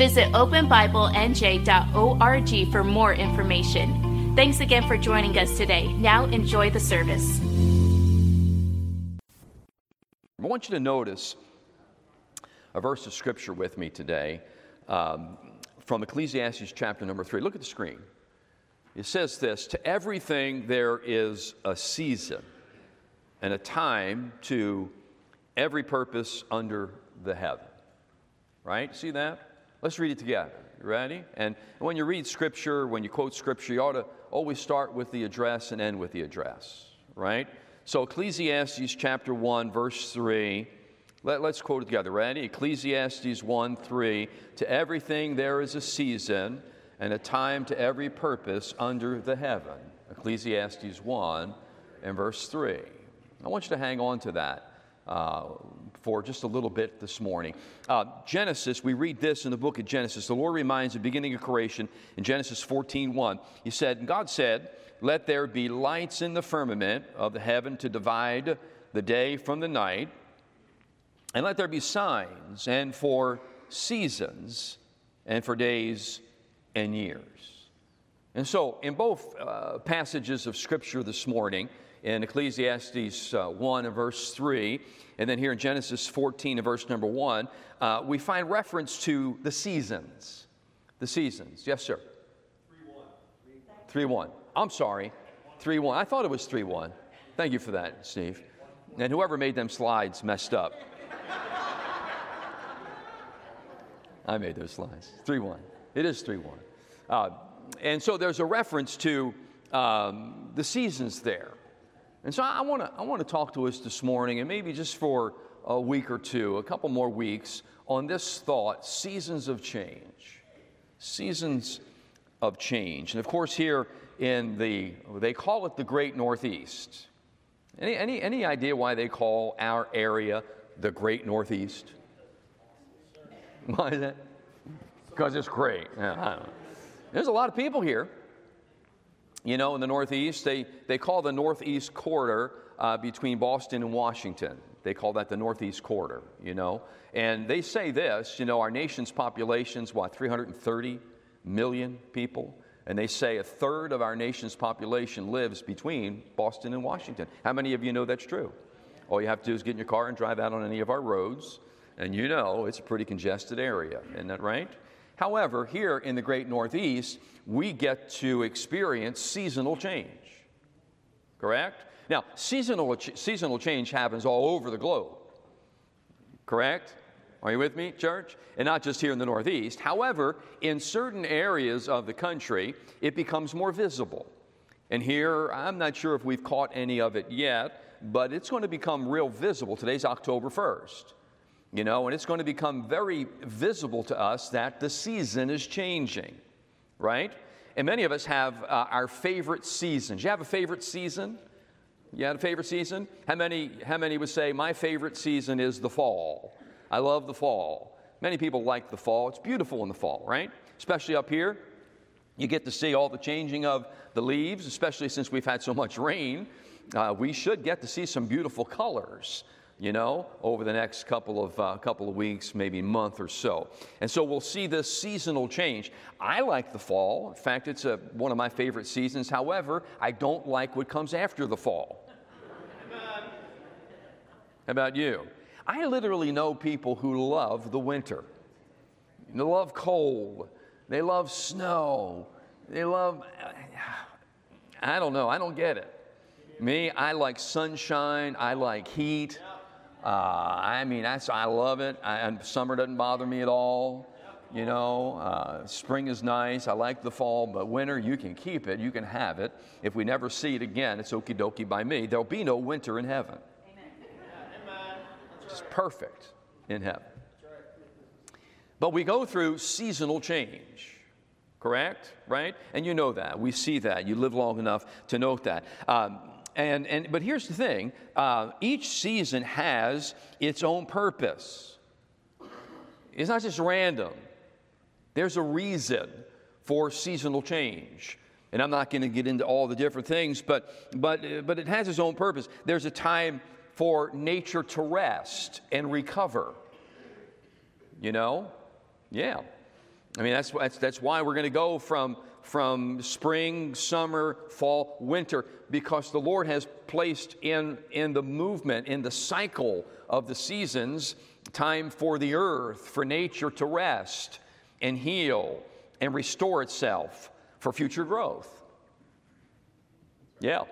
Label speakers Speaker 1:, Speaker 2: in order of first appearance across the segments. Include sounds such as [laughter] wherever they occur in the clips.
Speaker 1: Visit openbiblenj.org for more information. Thanks again for joining us today. Now enjoy the service.
Speaker 2: I want you to notice a verse of scripture with me today um, from Ecclesiastes chapter number three. Look at the screen. It says this To everything there is a season and a time to every purpose under the heaven. Right? See that? Let's read it together. Ready? And when you read scripture, when you quote scripture, you ought to always start with the address and end with the address. Right? So, Ecclesiastes chapter 1, verse 3. Let, us quote it together. Ready? Ecclesiastes 1 3. To everything there is a season and a time to every purpose under the heaven. Ecclesiastes 1 and verse 3. I want you to hang on to that uh, for just a little bit this morning. Uh, Genesis, we read this in the book of Genesis. The Lord reminds the beginning of creation in Genesis 14 1. He said, God said, Let there be lights in the firmament of the heaven to divide the day from the night, and let there be signs and for seasons and for days and years. And so, in both uh, passages of Scripture this morning, in Ecclesiastes uh, 1 and verse 3, and then here in Genesis 14 and verse number 1, uh, we find reference to the seasons. The seasons. Yes, sir? 3 1. 3 1. I'm sorry. 3 1. I thought it was 3 1. Thank you for that, Steve. And whoever made them slides messed up. I made those slides. 3 1. It is 3 1. Uh, and so there's a reference to um, the seasons there. And so I want to I want to talk to us this morning, and maybe just for a week or two, a couple more weeks, on this thought: seasons of change. Seasons of change, and of course, here in the they call it the Great Northeast. Any any any idea why they call our area the Great Northeast? Why is that? Because it's great. Yeah, There's a lot of people here. You know, in the Northeast, they, they call the Northeast corridor uh, between Boston and Washington. They call that the Northeast corridor, you know. And they say this, you know, our nation's population's what, 330 million people? And they say a third of our nation's population lives between Boston and Washington. How many of you know that's true? All you have to do is get in your car and drive out on any of our roads, and you know it's a pretty congested area. Isn't that right? However, here in the great Northeast, we get to experience seasonal change. Correct? Now, seasonal, seasonal change happens all over the globe. Correct? Are you with me, church? And not just here in the Northeast. However, in certain areas of the country, it becomes more visible. And here, I'm not sure if we've caught any of it yet, but it's going to become real visible. Today's October 1st you know, and it's going to become very visible to us that the season is changing, right? And many of us have uh, our favorite seasons. You have a favorite season? You had a favorite season? How many, how many would say, My favorite season is the fall? I love the fall. Many people like the fall. It's beautiful in the fall, right? Especially up here. You get to see all the changing of the leaves, especially since we've had so much rain. Uh, we should get to see some beautiful colors you know, over the next couple of, uh, couple of weeks, maybe month or so. And so we'll see this seasonal change. I like the fall. In fact, it's a, one of my favorite seasons. However, I don't like what comes after the fall. How about you? I literally know people who love the winter. They love cold. They love snow. They love, I don't know, I don't get it. Me, I like sunshine, I like heat. Uh, I mean, that's, I love it. I, summer doesn't bother me at all. You know, uh, spring is nice. I like the fall, but winter, you can keep it. You can have it. If we never see it again, it's okie dokie by me. There'll be no winter in heaven. Amen. It's perfect in heaven. But we go through seasonal change, correct? Right? And you know that. We see that. You live long enough to note that. Um, and, and, but here's the thing uh, each season has its own purpose. It's not just random, there's a reason for seasonal change. And I'm not going to get into all the different things, but, but, but it has its own purpose. There's a time for nature to rest and recover. You know? Yeah. I mean, that's, that's, that's why we're going to go from, from spring, summer, fall, winter, because the Lord has placed in, in the movement, in the cycle of the seasons, time for the earth, for nature to rest and heal and restore itself for future growth. Yeah.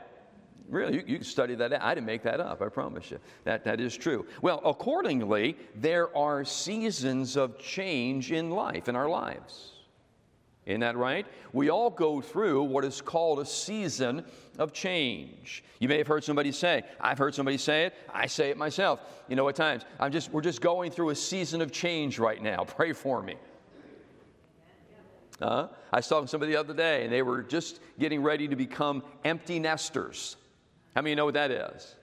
Speaker 2: Really, you, you can study that. I didn't make that up, I promise you. That, that is true. Well, accordingly, there are seasons of change in life, in our lives. Isn't that right? We all go through what is called a season of change. You may have heard somebody say, I've heard somebody say it, I say it myself. You know, at times, I'm just, we're just going through a season of change right now. [laughs] Pray for me. Uh, I saw somebody the other day, and they were just getting ready to become empty nesters. How many know what that is?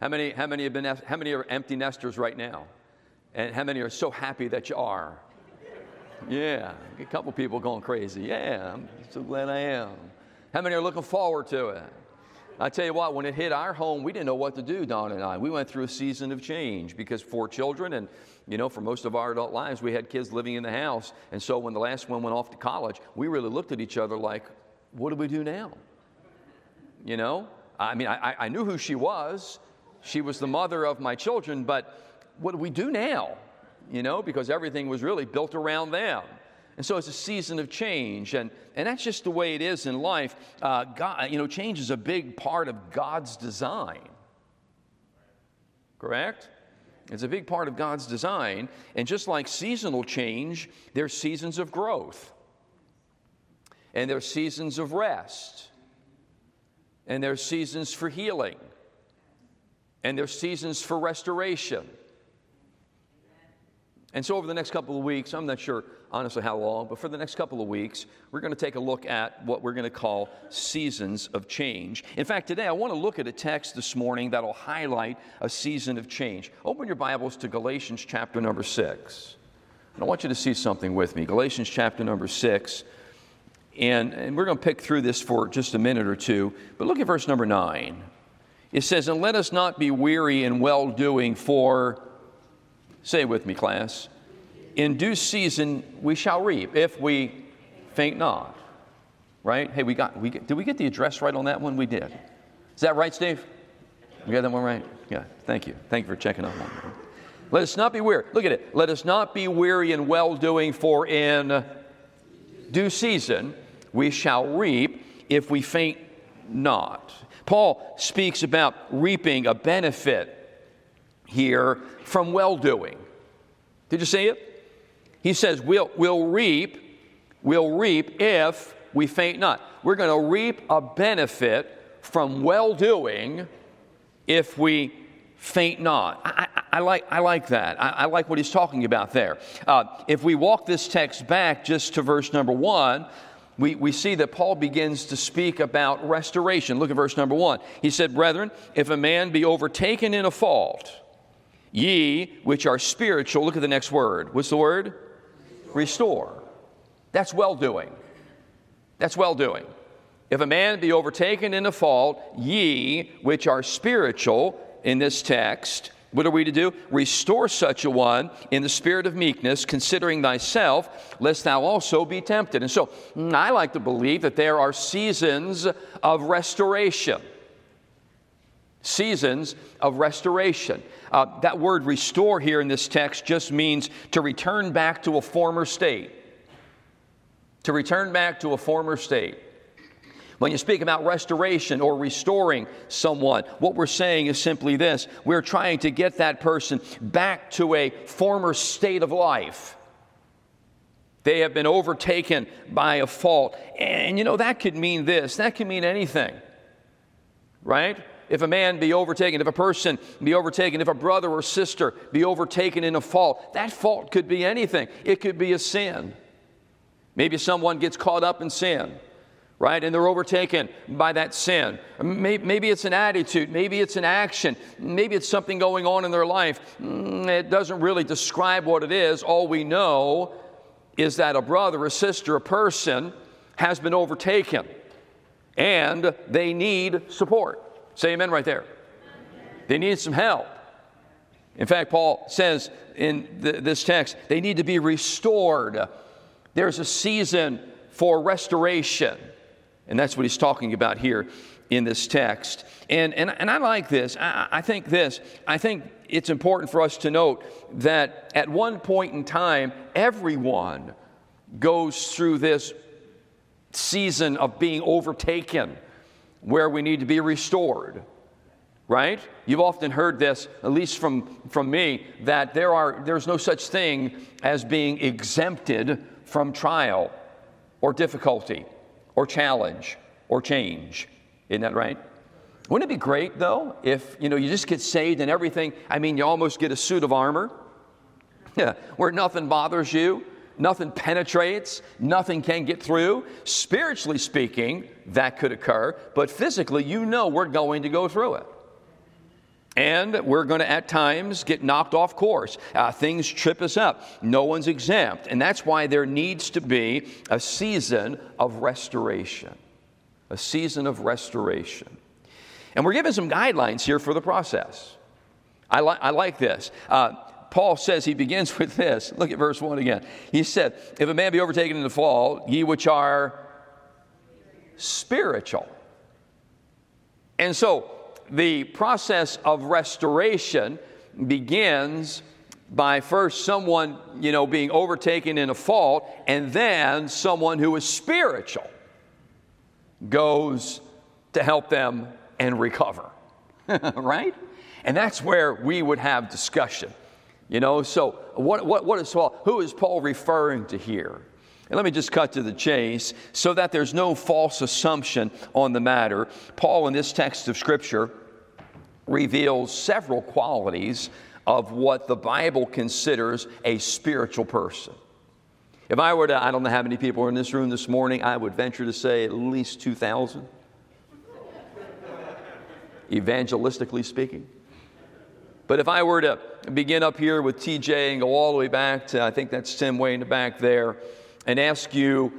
Speaker 2: How many, how many have been, how many are empty nesters right now? And how many are so happy that you are? Yeah, a couple people going crazy. Yeah, I'm so glad I am. How many are looking forward to it? I tell you what, when it hit our home, we didn't know what to do, Don and I. We went through a season of change because four children, and you know, for most of our adult lives, we had kids living in the house. And so when the last one went off to college, we really looked at each other like, what do we do now? You know? I mean, I, I knew who she was. She was the mother of my children, but what do we do now? You know, because everything was really built around them. And so it's a season of change, and, and that's just the way it is in life. Uh, God, you know, change is a big part of God's design. Correct? It's a big part of God's design. And just like seasonal change, there's seasons of growth, and there's seasons of rest and there's seasons for healing, and there's seasons for restoration. And so, over the next couple of weeks, I'm not sure honestly how long, but for the next couple of weeks, we're going to take a look at what we're going to call seasons of change. In fact, today I want to look at a text this morning that'll highlight a season of change. Open your Bibles to Galatians chapter number 6. And I want you to see something with me. Galatians chapter number 6. And, and we're going to pick through this for just a minute or two. But look at verse number nine. It says, And let us not be weary in well doing, for, say with me, class, in due season we shall reap if we faint not. Right? Hey, we got, we did we get the address right on that one? We did. Is that right, Steve? We got that one right? Yeah, thank you. Thank you for checking on that. Let us not be weary. Look at it. Let us not be weary in well doing, for in due season we shall reap if we faint not. Paul speaks about reaping a benefit here from well doing. Did you see it? He says, we'll, we'll reap, we'll reap if we faint not. We're going to reap a benefit from well doing if we faint not. I, I, I, like, I like that. I, I, like what he's talking about there. Uh, if we walk this text back just to verse number one, we, we see that Paul begins to speak about restoration. Look at verse number one. He said, Brethren, if a man be overtaken in a fault, ye which are spiritual, look at the next word. What's the word? Restore. That's well doing. That's well doing. If a man be overtaken in a fault, ye which are spiritual, in this text, what are we to do? Restore such a one in the spirit of meekness, considering thyself, lest thou also be tempted. And so mm, I like to believe that there are seasons of restoration. Seasons of restoration. Uh, that word restore here in this text just means to return back to a former state. To return back to a former state. When you speak about restoration or restoring someone, what we're saying is simply this we're trying to get that person back to a former state of life. They have been overtaken by a fault. And you know, that could mean this, that could mean anything, right? If a man be overtaken, if a person be overtaken, if a brother or sister be overtaken in a fault, that fault could be anything. It could be a sin. Maybe someone gets caught up in sin, right? And they're overtaken by that sin. Maybe it's an attitude, maybe it's an action, maybe it's something going on in their life. Mm, it doesn't really describe what it is. All we know is that a brother, a sister, a person has been overtaken and they need support. Say amen right there. They need some help. In fact, Paul says in the, this text, they need to be restored. There's a season for restoration. And that's what he's talking about here in this text. And, and, and I like this. I, I think this. I think it's important for us to note that at one point in time, everyone goes through this season of being overtaken where we need to be restored right? You've often heard this at least from from me that there are there's no such thing as being exempted from trial or difficulty or challenge or change. Isn't that right? Wouldn't it be great though if you know you just get saved and everything? I mean you almost get a suit of armor. Yeah, [laughs] where nothing bothers you nothing penetrates, nothing can get through. Spiritually speaking, that could occur, but physically, you know we're going to go through it. And we're going to at times get knocked off course. Uh, things trip us up. No one's exempt. And that's why there needs to be a season of restoration. A season of restoration. And we're given some guidelines here for the process. I, li- I like this. Uh, Paul says he begins [laughs] with this. Look at verse 1 again. He said, If a man be overtaken in the fall, ye which are spiritual. And so the process of restoration begins by first someone, you know, being overtaken in a fault, and then someone who is spiritual goes to help them and recover. [laughs] right? And that's where we would have discussion. You know, so what, what, what is Paul, who is Paul referring to here? And let me just cut to the chase so that there's no false assumption on the matter. Paul, in this text of Scripture, reveals several qualities of what the Bible considers a spiritual person. If I were to, I don't know how many people are in this room this morning, I would venture to say at least 2,000, evangelistically speaking. But if I were to begin up here with TJ and go all the way back to, I think that's Tim way in the back there, and ask you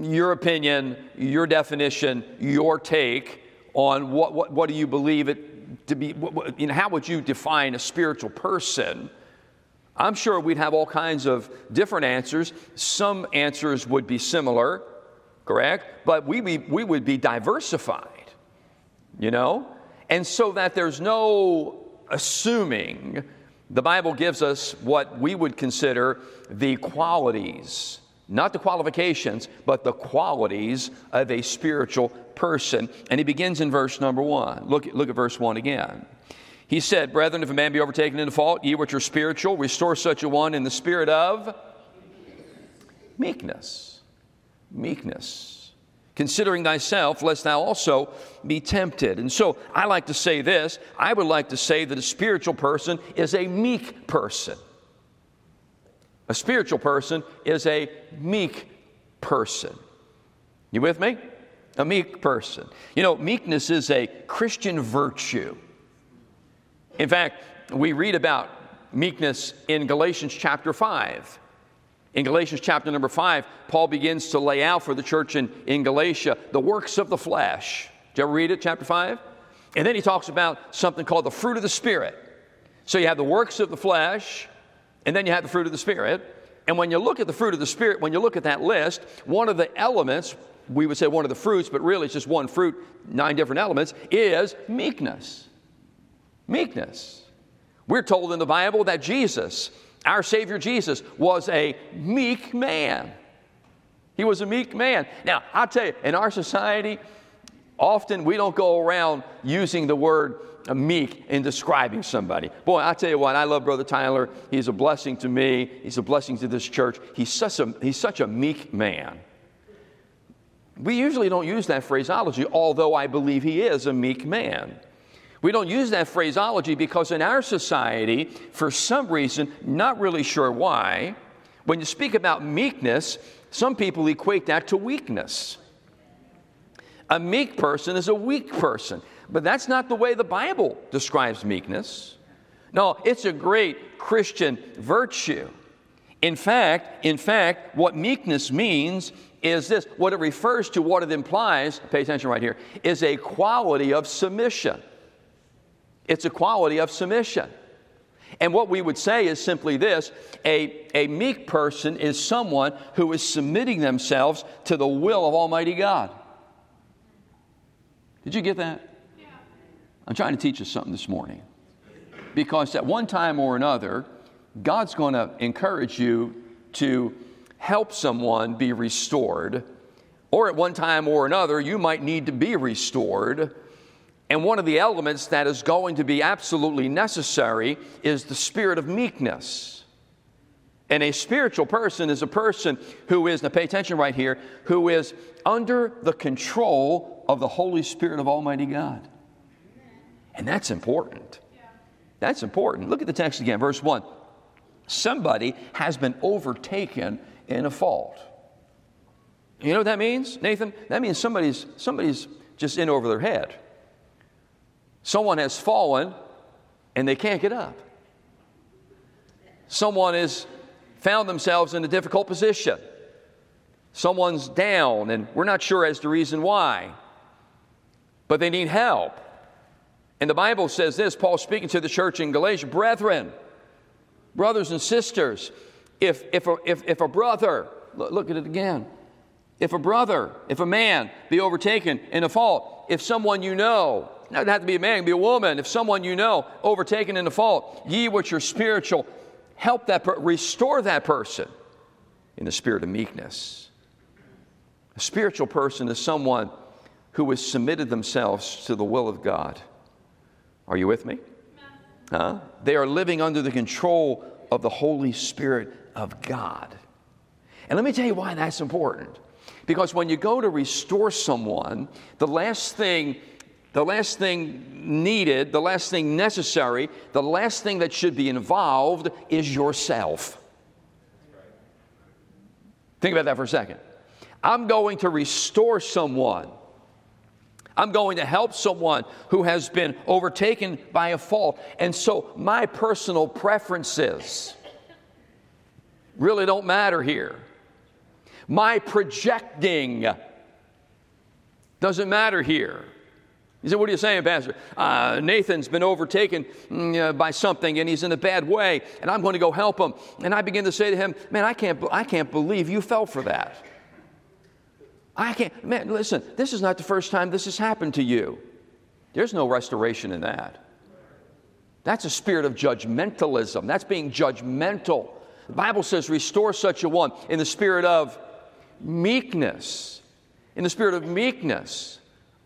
Speaker 2: your opinion, your definition, your take on what, what, what do you believe it to be, what, you know, how would you define a spiritual person? I'm sure we'd have all kinds of different answers. Some answers would be similar, correct? But we, we, we would be diversified, you know? And so that there's no assuming the Bible gives us what we would consider the qualities, not the qualifications, but the qualities of a spiritual person. And he begins in verse number one. Look, look at verse one again. He said, Brethren, if a man be overtaken in a fault, ye which are spiritual, restore such a one in the spirit of meekness. Meekness considering thyself, lest thou also be tempted. And so I like to say this I would like to say that a spiritual person is a meek person. A spiritual person is a meek person. You with me? A meek person. You know, meekness is a Christian virtue. In fact, we read about meekness in Galatians chapter 5. In Galatians chapter number five, Paul begins to lay out for the church in, in Galatia the works of the flesh. Did you ever read it, chapter five? And then he talks about something called the fruit of the Spirit. So you have the works of the flesh, and then you have the fruit of the Spirit. And when you look at the fruit of the Spirit, when you look at that list, one of the elements, we would say one of the fruits, but really it's just one fruit, nine different elements, is meekness. Meekness. We're told in the Bible that Jesus our Savior Jesus was a meek man. He was a meek man. Now, I'll tell you, in our society, often we don't go around using the word meek in describing somebody. Boy, I tell you what, I love Brother Tyler. He's a blessing to me. He's a blessing to this church. He's such a, he's such a meek man. We usually don't use that phraseology, although I believe he is a meek man. We don't use that phraseology because in our society, for some reason, not really sure why, when you speak about meekness, some people equate that to weakness. A meek person is a weak person, but that's not the way the Bible describes meekness. No, it's a great Christian virtue. In fact, in fact, what meekness means is this what it refers to, what it implies, pay attention right here, is a quality of submission. It's a quality of submission. And what we would say is simply this a, a meek person is someone who is submitting themselves to the will of Almighty God. Did you get that? Yeah. I'm trying to teach you something this morning. Because at one time or another, God's going to encourage you to help someone be restored. Or at one time or another, you might need to be restored. And one of the elements that is going to be absolutely necessary is the spirit of meekness. And a spiritual person is a person who is, now pay attention right here, who is under the control of the Holy Spirit of Almighty God. And that's important. That's important. Look at the text again, verse 1. Somebody has been overtaken in a fault. You know what that means, Nathan? That means somebody's, somebody's just in over their head. Someone has fallen and they can't get up. Someone has found themselves in a difficult position. Someone's down and we're not sure as to reason why, but they need help. And the Bible says this Paul speaking to the church in Galatia, brethren, brothers and sisters, if, if, a, if, if a brother, look at it again, if a brother, if a man be overtaken in a fault, if someone you know, not have to be a man, it can be a woman, if someone you know overtaken in the fault, ye which are spiritual, help that, per- restore that person in the spirit of meekness. A spiritual person is someone who has submitted themselves to the will of God. Are you with me? Huh? They are living under the control of the Holy Spirit of God. And let me tell you why that's important. Because when you go to restore someone, the last thing the last thing needed, the last thing necessary, the last thing that should be involved is yourself. Think about that for a second. I'm going to restore someone. I'm going to help someone who has been overtaken by a fault. And so my personal preferences really don't matter here. My projecting doesn't matter here. You said, What are you saying, Pastor? Uh, Nathan's been overtaken mm, uh, by something and he's in a bad way, and I'm going to go help him. And I begin to say to him, Man, I can't, I can't believe you fell for that. I can't, man, listen, this is not the first time this has happened to you. There's no restoration in that. That's a spirit of judgmentalism. That's being judgmental. The Bible says, restore such a one in the spirit of meekness. In the spirit of meekness.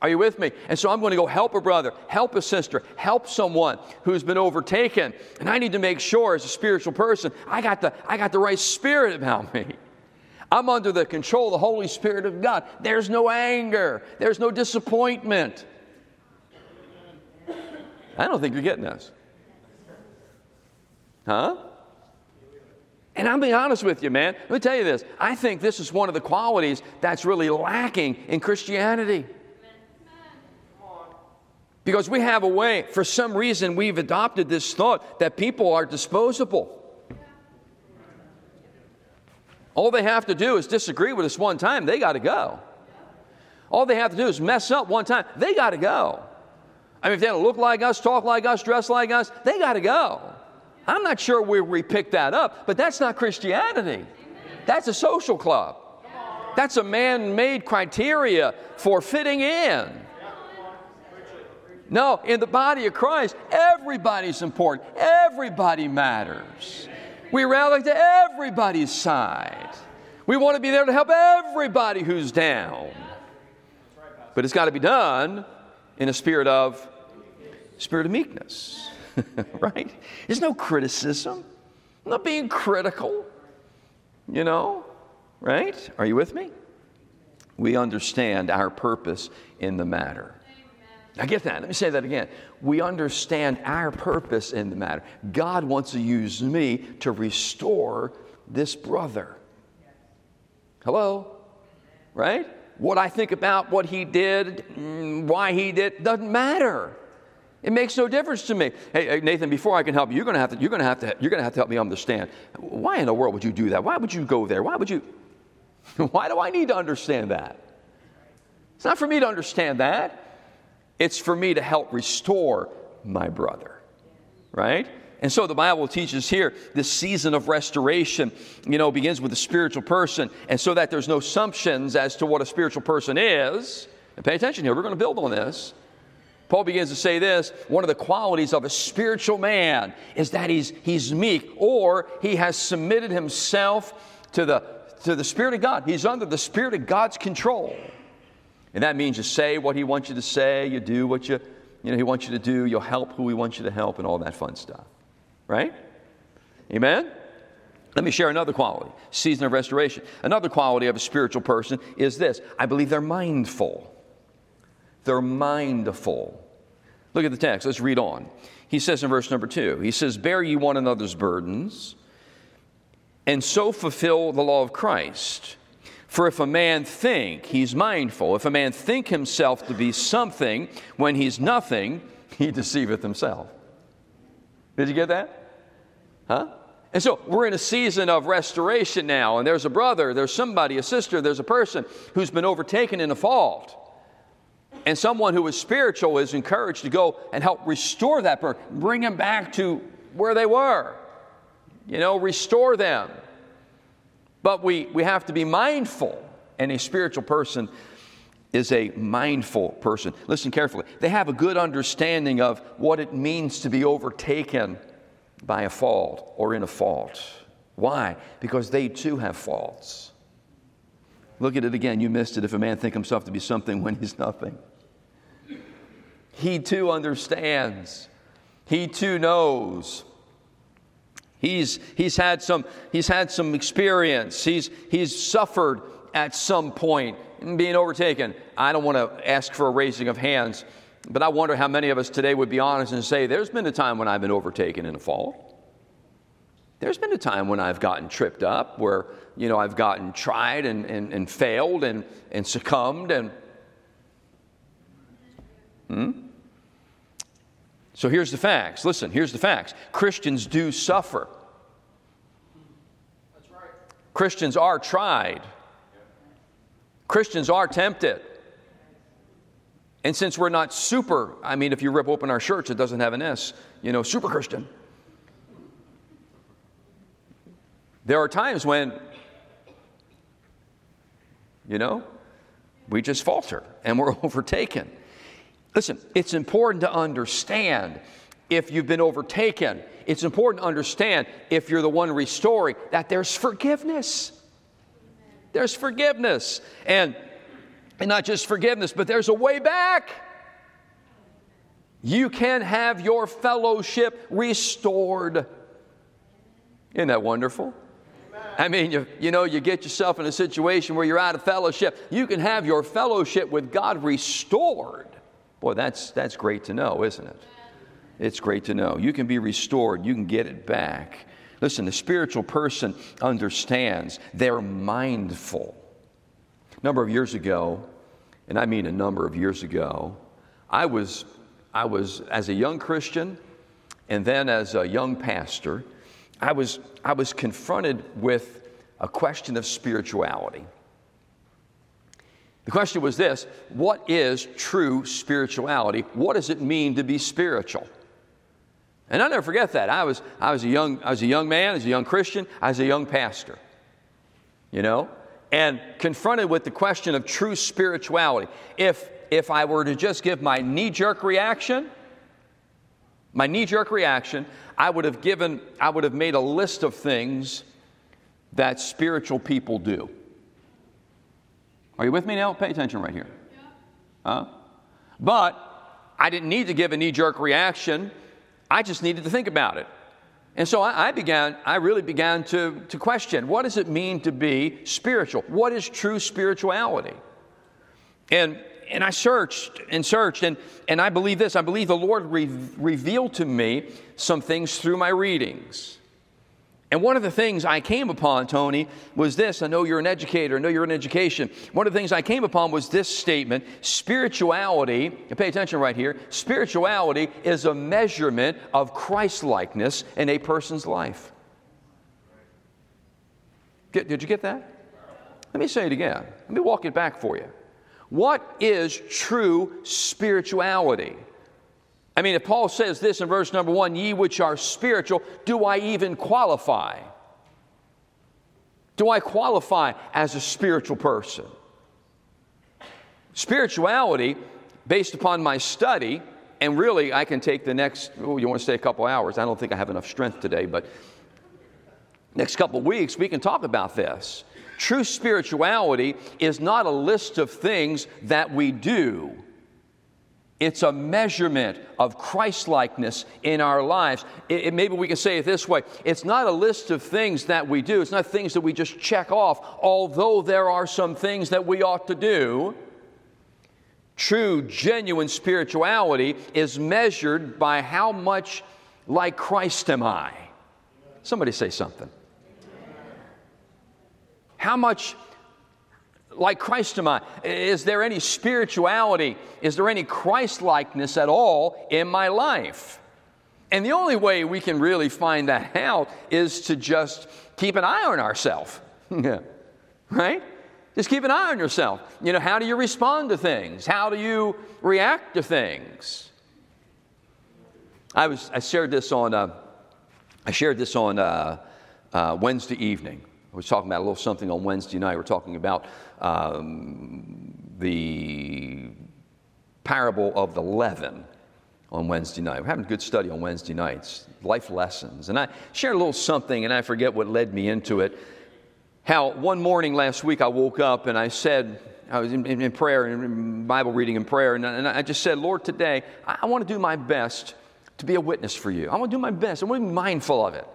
Speaker 2: Are you with me? And so I'm going to go help a brother, help a sister, help someone who's been overtaken. And I need to make sure, as a spiritual person, I got the, I got the right spirit about me. I'm under the control of the Holy Spirit of God. There's no anger, there's no disappointment. I don't think you're getting this. Huh? And I'm being honest with you, man. Let me tell you this. I think this is one of the qualities that's really lacking in Christianity. Because we have a way, for some reason, we've adopted this thought that people are disposable. All they have to do is disagree with us one time, they got to go. All they have to do is mess up one time, they got to go. I mean, if they don't look like us, talk like us, dress like us, they got to go. I'm not sure where we picked that up, but that's not Christianity. That's a social club. That's a man made criteria for fitting in. No, in the body of Christ, everybody's important. Everybody matters. We rally to everybody's side. We want to be there to help everybody who's down. But it's got to be done in a spirit of spirit of meekness. [laughs] right? There's no criticism. I'm not being critical. You know, right? Are you with me? we understand our purpose in the matter. Now, get that. Let me say that again. We understand our purpose in the matter. God wants to use me to restore this brother. Hello? Right? What I think about what he did, mm, why he did, doesn't matter. It makes no difference to me. Hey, Nathan, before I can help you, you're going to have to, you're going to have to, you're going to have to help me understand. Why in the world would you do that? Why would you go there? Why would you? [laughs] Why do I need to understand that? It's not for me to understand that. It's for me to help restore my brother. Right? And so the Bible teaches here this season of restoration, you know, begins with a spiritual person. And so that there's no assumptions as to what a spiritual person is. And pay attention here, we're going to build on this. Paul begins to say this one of the qualities of a spiritual man is that he's, he's meek or he has submitted himself to the, to the Spirit of God. He's under the Spirit of God's control. And that means you say what he wants you to say, you do what you, you know, he wants you to do, you'll help who he wants you to help, and all that fun stuff. Right? Amen? Let me share another quality season of restoration. Another quality of a spiritual person is this I believe they're mindful. They're mindful. Look at the text. Let's read on. He says in verse number two, he says, Bear ye one another's burdens, and so fulfill the law of Christ. For if a man think, he's mindful. If a man think himself to be something when he's nothing, [laughs] he deceiveth himself. Did you get that? Huh? And so we're in a season of restoration now, and there's a brother, there's somebody, a sister, there's a person who's been overtaken in a fault. And someone who is spiritual is encouraged to go and help restore that person, bring them back to where they were. You know, restore them. But we, we have to be mindful, and a spiritual person is a mindful person. Listen carefully. They have a good understanding of what it means to be overtaken by a fault or in a fault. Why? Because they too have faults. Look at it again. You missed it. If a man think himself to be something when he's nothing, he too understands. He too knows. He's, he's, had some, he's had some experience. He's, he's suffered at some point in being overtaken. I don't want to ask for a raising of hands, but I wonder how many of us today would be honest and say, There's been a time when I've been overtaken in a fall. There's been a time when I've gotten tripped up, where you know I've gotten tried and, and, and failed and, and succumbed and hmm? So here's the facts. Listen, here's the facts. Christians do suffer. Right. Christians are tried. Christians are tempted. And since we're not super, I mean, if you rip open our shirts, it doesn't have an S, you know, super Christian. There are times when, you know, we just falter and we're [laughs] overtaken. Listen, it's important to understand if you've been overtaken. It's important to understand if you're the one restoring that there's forgiveness. There's forgiveness. And, and not just forgiveness, but there's a way back. You can have your fellowship restored. Isn't that wonderful? I mean, you, you know, you get yourself in a situation where you're out of fellowship. You can have your fellowship with God restored. Boy, that's, that's great to know, isn't it? It's great to know. You can be restored, you can get it back. Listen, the spiritual person understands, they're mindful. A number of years ago, and I mean a number of years ago, I was, I was as a young Christian and then as a young pastor, I was, I was confronted with a question of spirituality. The question was this What is true spirituality? What does it mean to be spiritual? And I'll never forget that. I was, I was, a, young, I was a young man, I was a young Christian, I was a young pastor, you know, and confronted with the question of true spirituality. If, if I were to just give my knee jerk reaction, my knee jerk reaction, I would have given, I would have made a list of things that spiritual people do. Are you with me now? Pay attention right here. Huh? But I didn't need to give a knee jerk reaction. I just needed to think about it. And so I, I, began, I really began to, to question what does it mean to be spiritual? What is true spirituality? And, and I searched and searched, and, and I believe this I believe the Lord re- revealed to me some things through my readings. And one of the things I came upon, Tony, was this. I know you're an educator, I know you're in education. One of the things I came upon was this statement spirituality, pay attention right here, spirituality is a measurement of Christ likeness in a person's life. Get, did you get that? Let me say it again. Let me walk it back for you. What is true spirituality? I mean, if Paul says this in verse number one, ye which are spiritual, do I even qualify? Do I qualify as a spiritual person? Spirituality, based upon my study, and really I can take the next, oh, you want to stay a couple hours? I don't think I have enough strength today, but next couple weeks we can talk about this. True spirituality is not a list of things that we do. It's a measurement of Christlikeness in our lives. It, it, maybe we can say it this way it's not a list of things that we do, it's not things that we just check off, although there are some things that we ought to do. True, genuine spirituality is measured by how much like Christ am I. Somebody say something. How much like Christ am I? Is there any spirituality? Is there any Christ likeness at all in my life? And the only way we can really find that out is to just keep an eye on ourselves. [laughs] right? Just keep an eye on yourself. You know, how do you respond to things? How do you react to things? I was I shared this on uh, I shared this on uh, uh, Wednesday evening. Was talking about a little something on Wednesday night. We're talking about um, the parable of the leaven on Wednesday night. We're having a good study on Wednesday nights, life lessons. And I shared a little something, and I forget what led me into it. How one morning last week I woke up and I said, I was in, in prayer and Bible reading and prayer, and, and, I just said, Lord, today I, I want to do my best to be a witness for you. I want to do my best. I want to be mindful of it.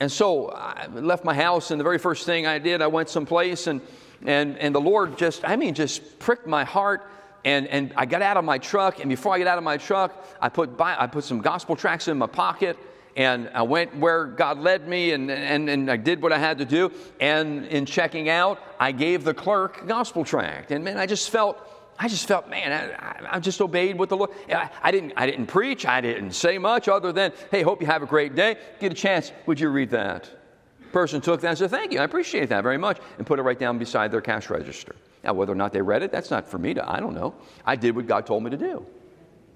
Speaker 2: And so I left my house, and the very first thing I did, I went someplace and and, and the Lord just, I mean, just pricked my heart. And, and I got out of my truck, and before I get out of my truck, I put, by, I put some gospel tracts in my pocket, and I went where God led me, and, and, and I did what I had to do. And in checking out, I gave the clerk a gospel tract. And man, I just felt, I just felt, man, I, I just obeyed what the Lord. I, I, didn't, I didn't preach, I didn't say much other than, hey, hope you have a great day. Get a chance, would you read that? person took that and said, Thank you, I appreciate that very much, and put it right down beside their cash register. Now, whether or not they read it, that's not for me to, I don't know. I did what God told me to do.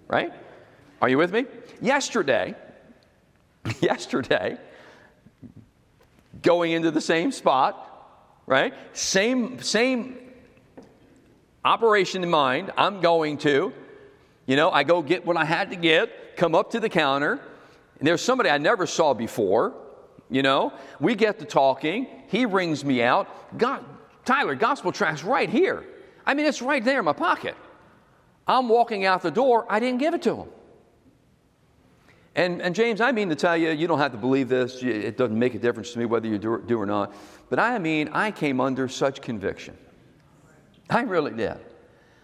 Speaker 2: Right? Are you with me? Yesterday, [laughs] yesterday, going into the same spot, right? Same, same operation in mind. I'm going to, you know, I go get what I had to get, come up to the counter, and there's somebody I never saw before you know, we get to talking. He rings me out. God, Tyler, gospel tracts right here. I mean, it's right there in my pocket. I'm walking out the door. I didn't give it to him. And, and James, I mean to tell you, you don't have to believe this. It doesn't make a difference to me whether you do or not. But I mean, I came under such conviction. I really did.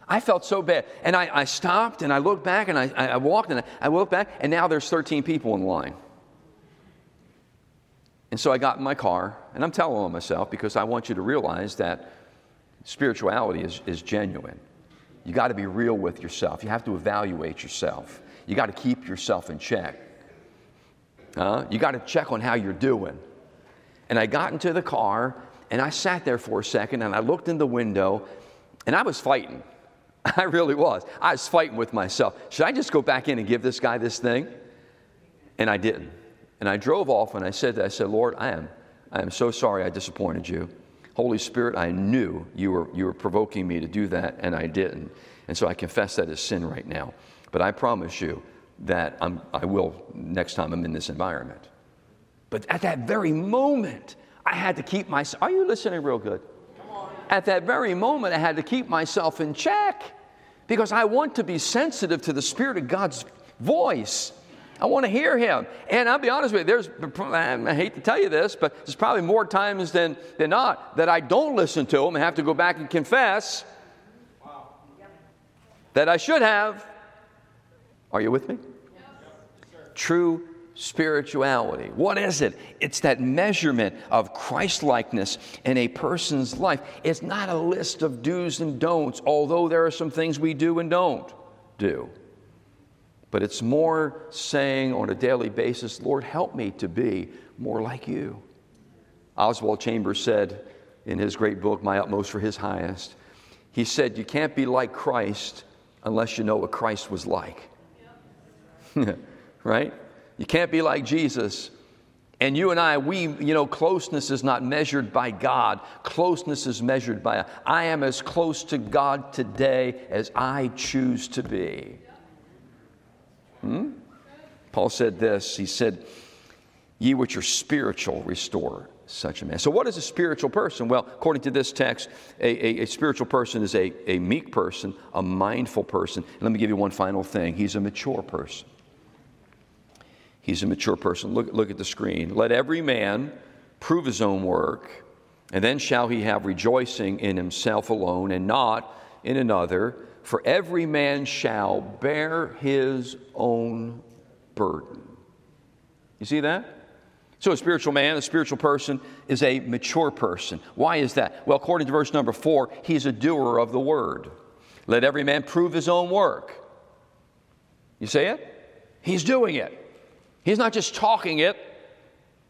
Speaker 2: I felt so bad. And I, I stopped and I looked back and I, I walked and I, I looked back, and now there's 13 people in line. And so I got in my car, and I'm telling on myself because I want you to realize that spirituality is, is genuine. You got to be real with yourself. You have to evaluate yourself. You got to keep yourself in check. Uh, you got to check on how you're doing. And I got into the car, and I sat there for a second, and I looked in the window, and I was fighting. [laughs] I really was. I was fighting with myself. Should I just go back in and give this guy this thing? And I didn't. And I drove off and I said, I said, Lord, I am, I am so sorry I disappointed you. Holy Spirit, I knew you were, you were provoking me to do that, and I didn't. And so I confess that as sin right now. But I promise you that I'm, I will next time I'm in this environment. But at that very moment, I had to keep myself. Are you listening real good? At that very moment, I had to keep myself in check because I want to be sensitive to the Spirit of God's voice. I want to hear him. And I'll be honest with you, there's, I hate to tell you this, but there's probably more times than, than not that I don't listen to him and have to go back and confess. that I should have. Are you with me? True spirituality. What is it? It's that measurement of Christ likeness in a person's life. It's not a list of do's and don'ts, although there are some things we do and don't do. But it's more saying on a daily basis, Lord, help me to be more like you. Oswald Chambers said in his great book, My Utmost for His Highest, he said, You can't be like Christ unless you know what Christ was like. [laughs] right? You can't be like Jesus. And you and I, we, you know, closeness is not measured by God. Closeness is measured by, I am as close to God today as I choose to be. Hmm? Paul said this. He said, Ye which are spiritual, restore such a man. So, what is a spiritual person? Well, according to this text, a, a, a, spiritual person is a, a meek person, a mindful person. And let me give you one final thing he's a mature person. He's a mature person. Look, look at the screen. Let every man prove his own work, and then shall he have rejoicing in himself alone and not in another. For every man shall bear his own burden. You see that? So, a spiritual man, a spiritual person, is a mature person. Why is that? Well, according to verse number four, he's a doer of the word. Let every man prove his own work. You see it? He's doing it. He's not just talking it,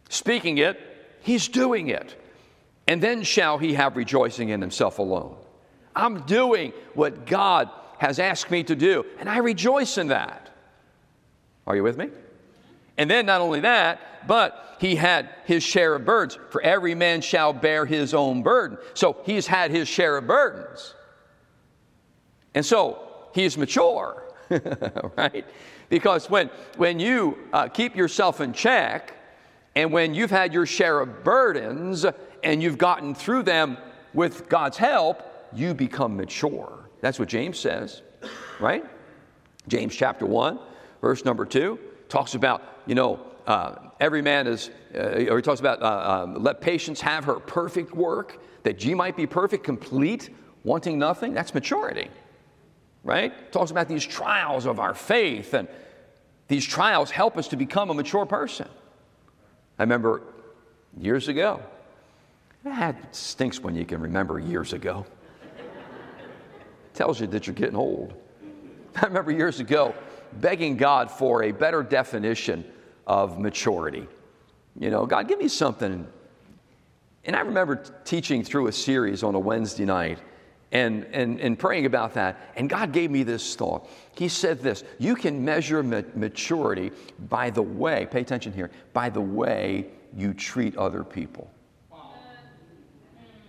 Speaker 2: speaking it, he's doing it. And then shall he have rejoicing in himself alone. I'm doing what God has asked me to do, and I rejoice in that. Are you with me? And then not only that, but he had his share of burdens. For every man shall bear his own burden. So he's had his share of burdens. And so he's mature, [laughs] right? Because when, when you uh, keep yourself in check and when you've had your share of burdens and you've gotten through them with God's help, you become mature. That's what James says, right? James chapter 1, verse number 2, talks about, you know, uh, every man is, uh, or he talks about, uh, um, let patience have her perfect work, that ye might be perfect, complete, wanting nothing. That's maturity right? Talks about these trials of our faith, and these trials help us to become a mature person. I remember years ago, that stinks when you can remember years ago. Tells you that you're getting old. I remember years ago begging God for a better definition of maturity. You know, God, give me something. And I remember teaching through a series on a Wednesday night and, and, and praying about that. And God gave me this thought. He said this You can measure ma- maturity by the way, pay attention here, by the way you treat other people.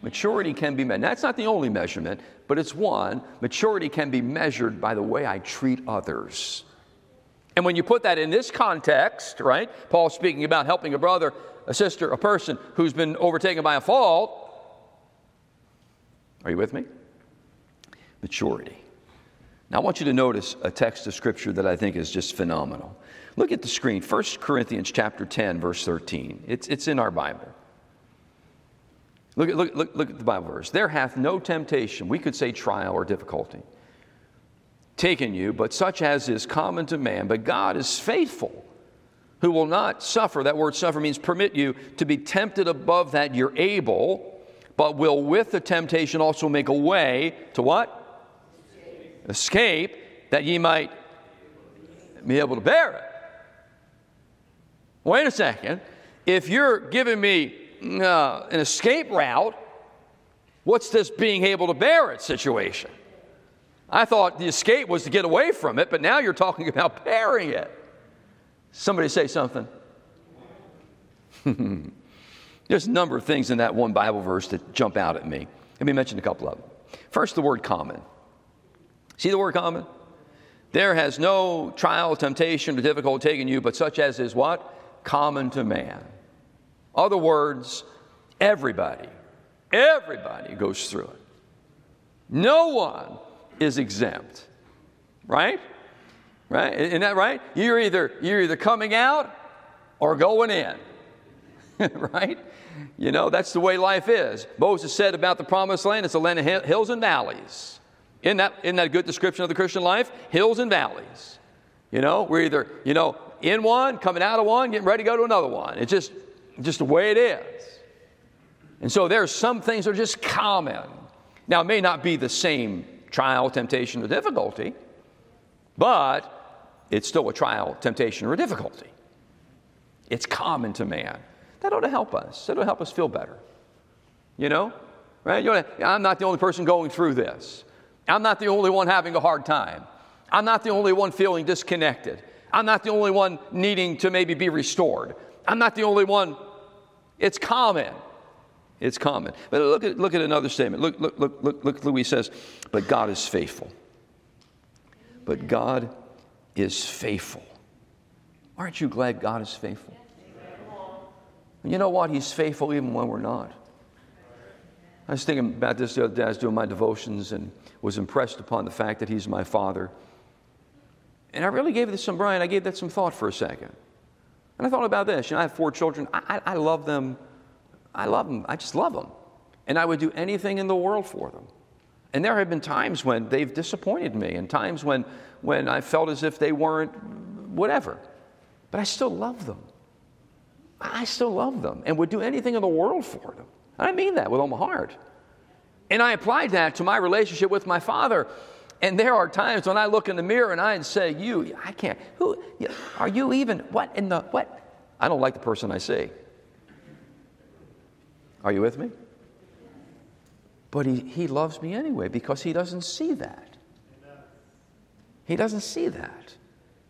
Speaker 2: Maturity can be measured. That's not the only measurement, but it's one. Maturity can be measured by the way I treat others. And when you put that in this context, right? Paul speaking about helping a brother, a sister, a person who's been overtaken by a fault. Are you with me? Maturity. Now, I want you to notice a text of scripture that I think is just phenomenal. Look at the screen, 1 Corinthians chapter 10, verse 13. It's, it's in our Bible. Look look, look, look at the Bible verse. There hath no temptation, we could say trial or difficulty, taken you, but such as is common to man. But God is faithful, who will not suffer, that word suffer means permit you to be tempted above that you're able, but will with the temptation also make a way to what? Escape that ye might be able to bear it. Wait a second. If you're giving me uh, an escape route, what's this being able to bear it situation? I thought the escape was to get away from it, but now you're talking [laughs] about bearing it. Somebody say something. [laughs] There's a number of things in that one Bible verse that jump out at me. Let me mention a couple of them. First, the word common. See the word common? There has no trial, temptation, or difficulty taken you, but such as is what? Common to man. Other words, everybody, everybody goes through it. No one is exempt. Right? Right? Isn't that right? You're either you're either coming out or going in. [laughs] right? You know, that's the way life is. Moses said about the promised land, it's a land of hills and valleys. Isn't that, isn't that a good description of the Christian life? Hills and valleys. You know, we're either, you know, in one, coming out of one, getting ready to go to another one. It's just, just the way it is. And so there are some things that are just common. Now, it may not be the same trial, temptation, or difficulty, but it's still a trial, temptation, or difficulty. It's common to man. That ought to help us. That ought to help us feel better. You know? Right? You I'm not the only person going through this. I'm not the only one having a hard time. I'm not the only one feeling disconnected. I'm not the only one needing to maybe be restored. I'm not the only one. It's common. It's common. But look at, look at another statement. Look, look, look, look, look, Louis says, but God is faithful. But God is faithful. Aren't you glad God is faithful? You know what? He's faithful even when we're not. I was thinking about this the other day. I was doing my devotions and was impressed upon the fact that He's my Father. And I really gave this some, Brian, I gave that some thought for a second. And I thought about this. You know, I have four children. I, I, I love them. I love them. I just love them. And I would do anything in the world for them. And there have been times when they've disappointed me and times when, when I felt as if they weren't whatever. But I still love them. I still love them and would do anything in the world for them. And I mean that with all my heart. And I applied that to my relationship with my father. And there are times when I look in the mirror and I say, You, I can't, who, are you even, what in the, what? I don't like the person I see. Are you with me? But he, he loves me anyway because he doesn't see that. He doesn't see that.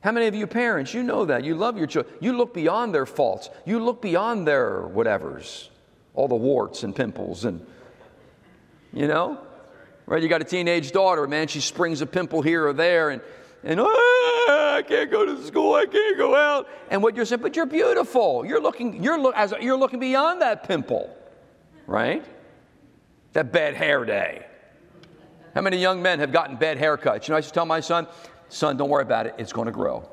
Speaker 2: How many of you parents, you know that? You love your children. You look beyond their faults. You look beyond their whatevers, all the warts and pimples and, you know? Right? You got a teenage daughter, man, she springs a pimple here or there and, and oh, I can't go to school, I can't go out. And what you're saying, but you're beautiful. You're looking, you're, look, as, you're looking beyond that pimple, right? That bad hair day. How many young men have gotten bad haircuts? You know, I used to tell my son, son, don't worry about it, it's going to grow.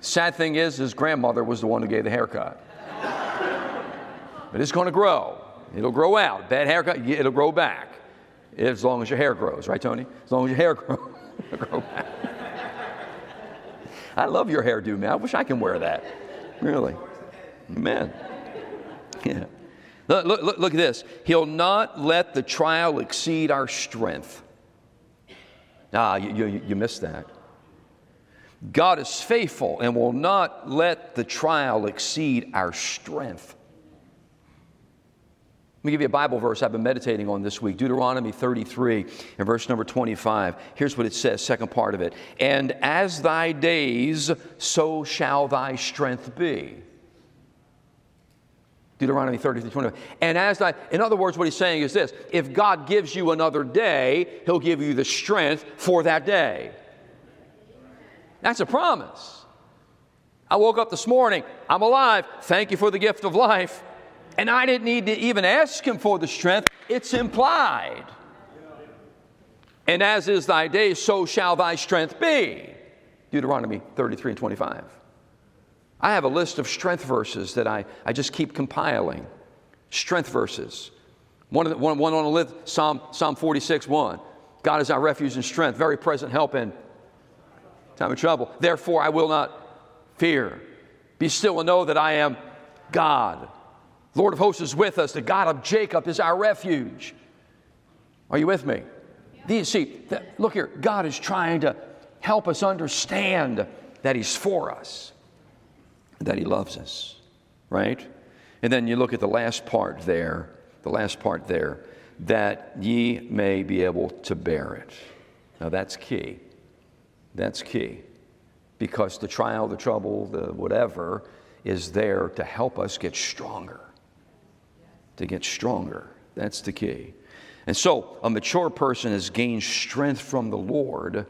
Speaker 2: Sad thing is, his grandmother was the one who gave the haircut. But it's going to grow. It'll grow out. Bad haircut, it'll grow back. As long as your hair grows, right, Tony? As long as your hair [laughs] grows, it'll grow back. I love your hairdo, man. I wish I can wear that. Really. Amen. Yeah. Look, look, look, at this. He'll not let the trial exceed our strength. Ah, you, you, you missed that. God is faithful and will not let the trial exceed our strength. Let me give you a Bible verse I've been meditating on this week Deuteronomy 33 and verse number 25. Here's what it says, second part of it. And as thy days, so shall thy strength be. Deuteronomy 33, 25. And as thy, in other words, what he's saying is this if God gives you another day, he'll give you the strength for that day. That's a promise. I woke up this morning, I'm alive. Thank you for the gift of life. And I didn't need to even ask him for the strength, it's implied. And as is thy day, so shall thy strength be. Deuteronomy 33 and 25. I have a list of strength verses that I, I just keep compiling. Strength verses. One, the, one, one on the list, Psalm, Psalm 46 1. God is our refuge and strength, very present help in time of trouble. Therefore, I will not fear. Be still and know that I am God. Lord of hosts is with us. The God of Jacob is our refuge. Are you with me? You see, look here, God is trying to help us understand that He's for us, that He loves us, right? And then you look at the last part there, the last part there, that ye may be able to bear it. Now that's key. That's key. Because the trial, the trouble, the whatever is there to help us get stronger to get stronger. That's the key. And so, a mature person has gained strength from the Lord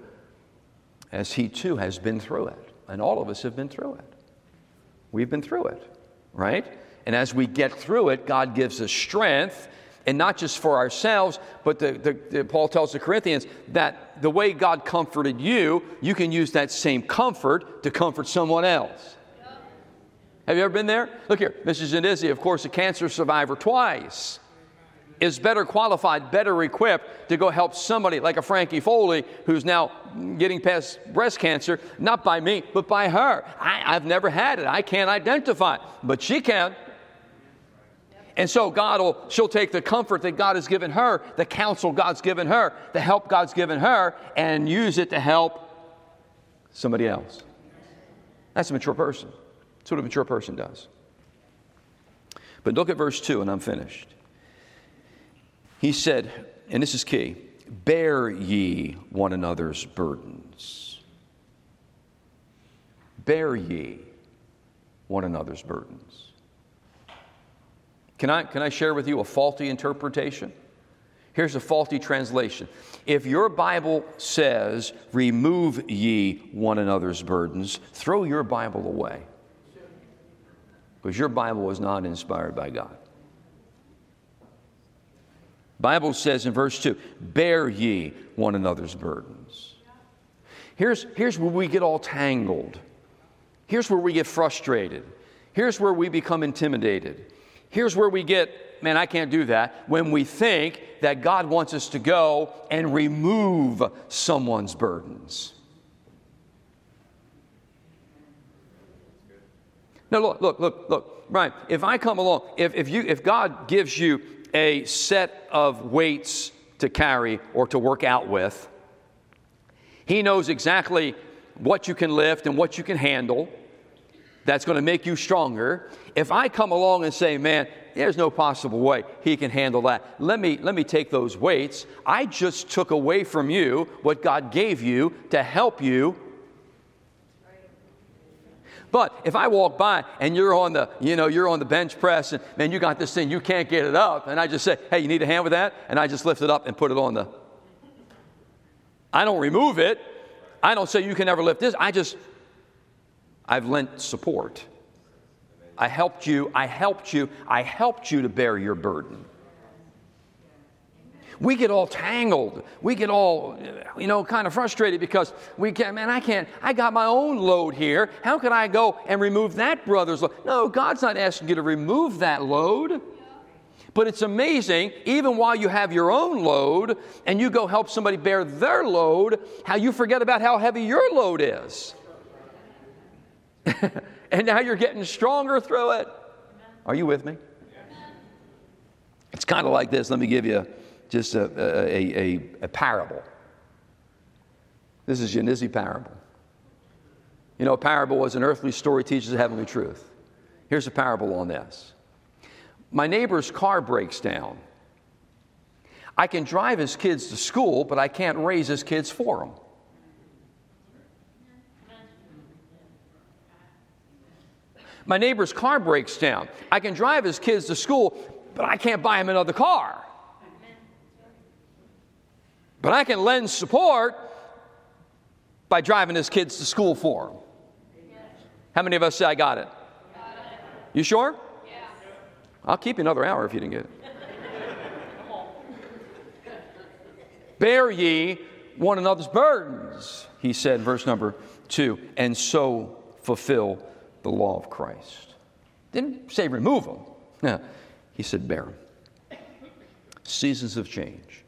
Speaker 2: as he too has been through it. And all of us have been through it. We've been through it, right? And as we get through it, God gives us strength, and not just for ourselves, but the, the, the, Paul tells the Corinthians that the way God comforted you, you can use that same comfort to comfort someone else. Have you ever been there? Look here, Mrs. Yannizzi, of course, a cancer survivor twice. is better qualified, better equipped to go help somebody like a Frankie Foley who's now getting past breast cancer, not by me, but by her. I, have never had it. I can't identify, but she can. And so God will, she'll take the comfort that God has given her, the counsel God's given her, the help God's given her, and use it to help somebody else. That's a mature person. That's what a mature person does. But look at verse 2, and I'm finished. He said, and this is key bear ye one another's burdens. Bear ye one another's burdens. Can I, can I share with you a faulty interpretation? Here's a faulty translation. If your Bible says, remove ye one another's burdens, throw your Bible away. Because your Bible was not inspired by God. Bible says in verse 2, bear ye one another's burdens. Here's, here's where we get all tangled. Here's where we get frustrated. Here's where we become intimidated. Here's where we get, man, I can't do that, when we think that God wants us to go and remove someone's burdens. No, look, look, look, look, Brian, if I come along, if, if, you, if God gives you a set of weights to carry or to work out with, He knows exactly what you can lift and what you can handle that's going to make you stronger. If I come along and say, man, there's no possible way he can handle that. Let me, let me take those weights. I just took away from you what God gave you to help you. But if I walk by and you're on the, you know, you're on the bench press and man, you got this thing, you can't get it up, and I just say, hey, you need a hand with that, and I just lift it up and put it on the. I don't remove it. I don't say you can never lift this. I just I've lent support. I helped you, I helped you, I helped you to bear your burden. We get all tangled. We get all, you know, kind of frustrated because we can't, man, I can't, I got my own load here. How can I go and remove that brother's load? No, God's not asking you to remove that load. But it's amazing, even while you have your own load and you go help somebody bear their load, how you forget about how heavy your load is. [laughs] and now you're getting stronger through it. Are you with me? It's kind of like this. Let me give you just a, a, a, a parable. This is Yannizzi parable. You know, a parable was an earthly story teaches a heavenly truth. Here's a parable on this. My neighbor's car breaks down. I can drive his kids to school, but I can't raise his kids for him. My neighbor's car breaks down. I can drive his kids to school, but I can't buy him another car. But I can lend support by driving his kids to school for him. How many of us say, I got it? You sure? I'll keep you another hour if you didn't get it. Bear ye one another's burdens, he said, verse number two, and so fulfill the law of Christ. Didn't say remove them. No, [laughs] he said bear them. Seasons of change.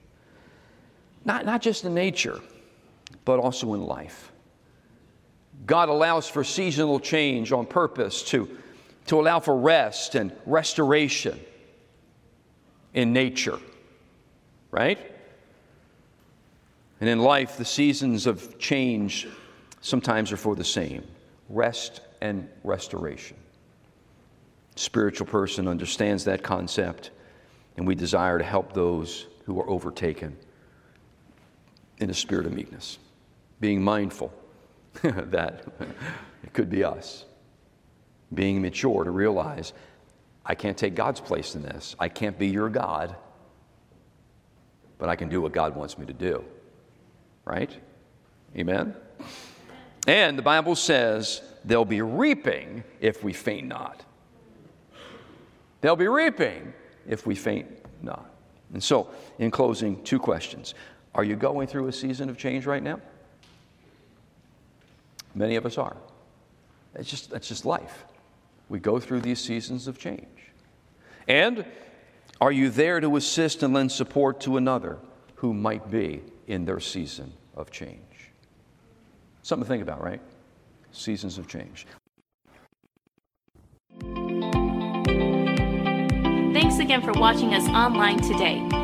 Speaker 2: Not, not just in nature, but also in life. God allows for seasonal change on purpose to, to allow for rest and restoration in nature, right? And in life, the seasons of change sometimes are for the same rest and restoration. Spiritual person understands that concept, and we desire to help those who are overtaken in a spirit of meekness, being mindful [laughs] that it could be us, being mature to realize I can't take God's place in this. I can't be your God, but I can do what God wants me to do. Right? Amen? And the Bible says they'll be reaping if we faint not. They'll be reaping if we faint not. And so, in closing, two questions. Are you going through a season of change right now? Many of us are. It's just, that's just life. We go through these seasons of change. And Are you there to assist and lend support to another who might be in their season of change? Something to think about, right? Seasons of change.
Speaker 1: Thanks again for watching us online today.